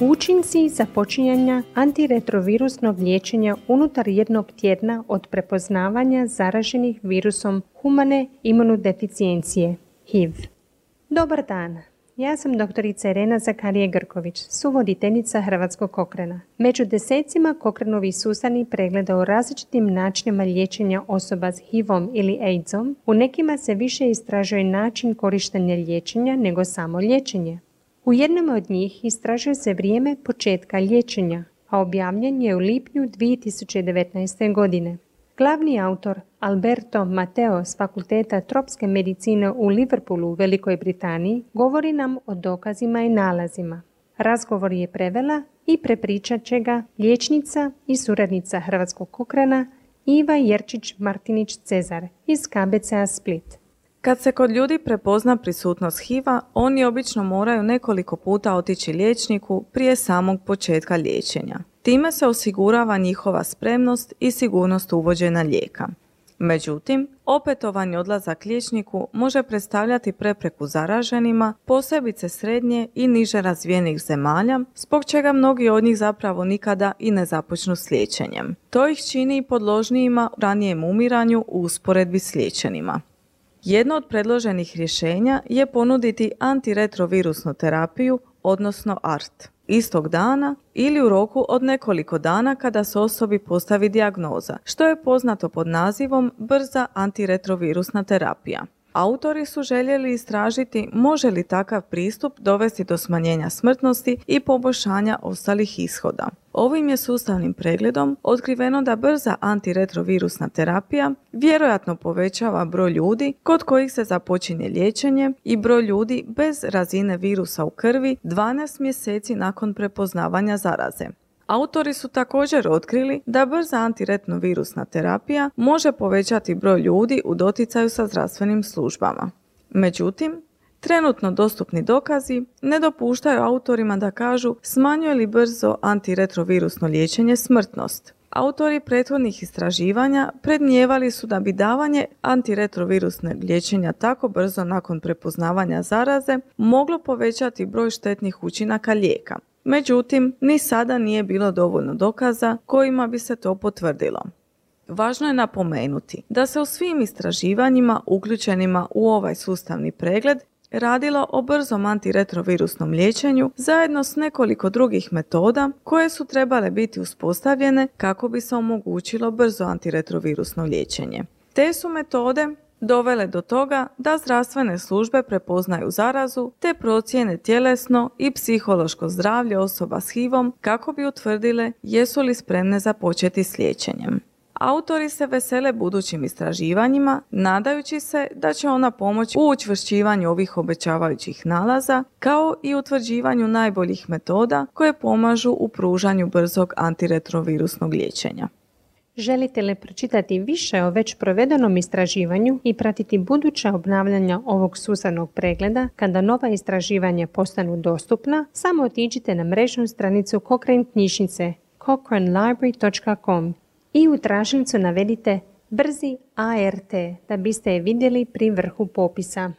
Učinci započinjanja antiretrovirusnog liječenja unutar jednog tjedna od prepoznavanja zaraženih virusom humane imunodeficijencije HIV. Dobar dan! Ja sam doktorica Irena Zakarije Grković, suvoditeljica Hrvatskog kokrena. Među desecima kokrenovih sustavnih pregleda u različitim načinima liječenja osoba s HIV-om ili AIDS-om, u nekima se više istražuje način korištenja liječenja nego samo liječenje. U jednom od njih istražuje se vrijeme početka liječenja, a objavljen je u lipnju 2019. godine. Glavni autor Alberto Mateo s Fakulteta tropske medicine u Liverpoolu u Velikoj Britaniji govori nam o dokazima i nalazima. Razgovor je prevela i prepričat će ga liječnica i suradnica Hrvatskog kokrena Iva Jerčić-Martinić Cezar iz KBCA Split. Kad se kod ljudi prepozna prisutnost HIV-a, oni obično moraju nekoliko puta otići liječniku prije samog početka liječenja. Time se osigurava njihova spremnost i sigurnost uvođenja lijeka. Međutim, opetovani odlazak liječniku može predstavljati prepreku zaraženima, posebice srednje i niže razvijenih zemalja, zbog čega mnogi od njih zapravo nikada i ne započnu s liječenjem. To ih čini podložnijima ranijem umiranju u usporedbi s liječenima. Jedno od predloženih rješenja je ponuditi antiretrovirusnu terapiju, odnosno ART, istog dana ili u roku od nekoliko dana kada se osobi postavi dijagnoza, što je poznato pod nazivom brza antiretrovirusna terapija. Autori su željeli istražiti može li takav pristup dovesti do smanjenja smrtnosti i poboljšanja ostalih ishoda. Ovim je sustavnim pregledom otkriveno da brza antiretrovirusna terapija vjerojatno povećava broj ljudi kod kojih se započinje liječenje i broj ljudi bez razine virusa u krvi 12 mjeseci nakon prepoznavanja zaraze. Autori su također otkrili da brza antiretnovirusna terapija može povećati broj ljudi u doticaju sa zdravstvenim službama. Međutim, Trenutno dostupni dokazi ne dopuštaju autorima da kažu smanjuje li brzo antiretrovirusno liječenje smrtnost. Autori prethodnih istraživanja prednijevali su da bi davanje antiretrovirusnog liječenja tako brzo nakon prepoznavanja zaraze moglo povećati broj štetnih učinaka lijeka. Međutim, ni sada nije bilo dovoljno dokaza kojima bi se to potvrdilo. Važno je napomenuti da se u svim istraživanjima uključenima u ovaj sustavni pregled radilo o brzom antiretrovirusnom liječenju zajedno s nekoliko drugih metoda koje su trebale biti uspostavljene kako bi se omogućilo brzo antiretrovirusno liječenje. Te su metode dovele do toga da zdravstvene službe prepoznaju zarazu te procijene tjelesno i psihološko zdravlje osoba s HIV-om kako bi utvrdile jesu li spremne započeti s liječenjem. Autori se vesele budućim istraživanjima, nadajući se da će ona pomoći u učvršćivanju ovih obećavajućih nalaza, kao i utvrđivanju najboljih metoda koje pomažu u pružanju brzog antiretrovirusnog liječenja. Želite li pročitati više o već provedenom istraživanju i pratiti buduća obnavljanja ovog sustavnog pregleda kada nova istraživanja postanu dostupna, samo otiđite na mrežnu stranicu Cochrane knjižnice cochranelibrary.com i u tražnicu navedite brzi ART da biste je vidjeli pri vrhu popisa.